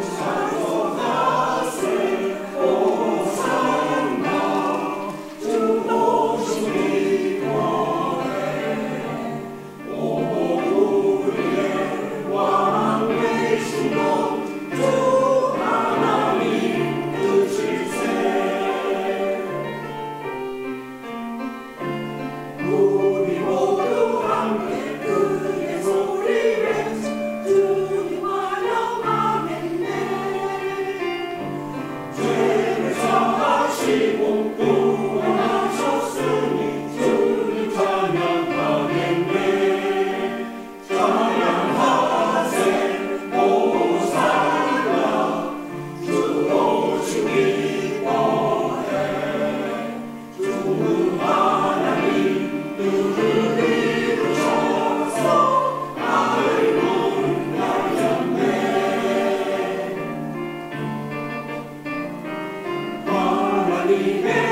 todos. we.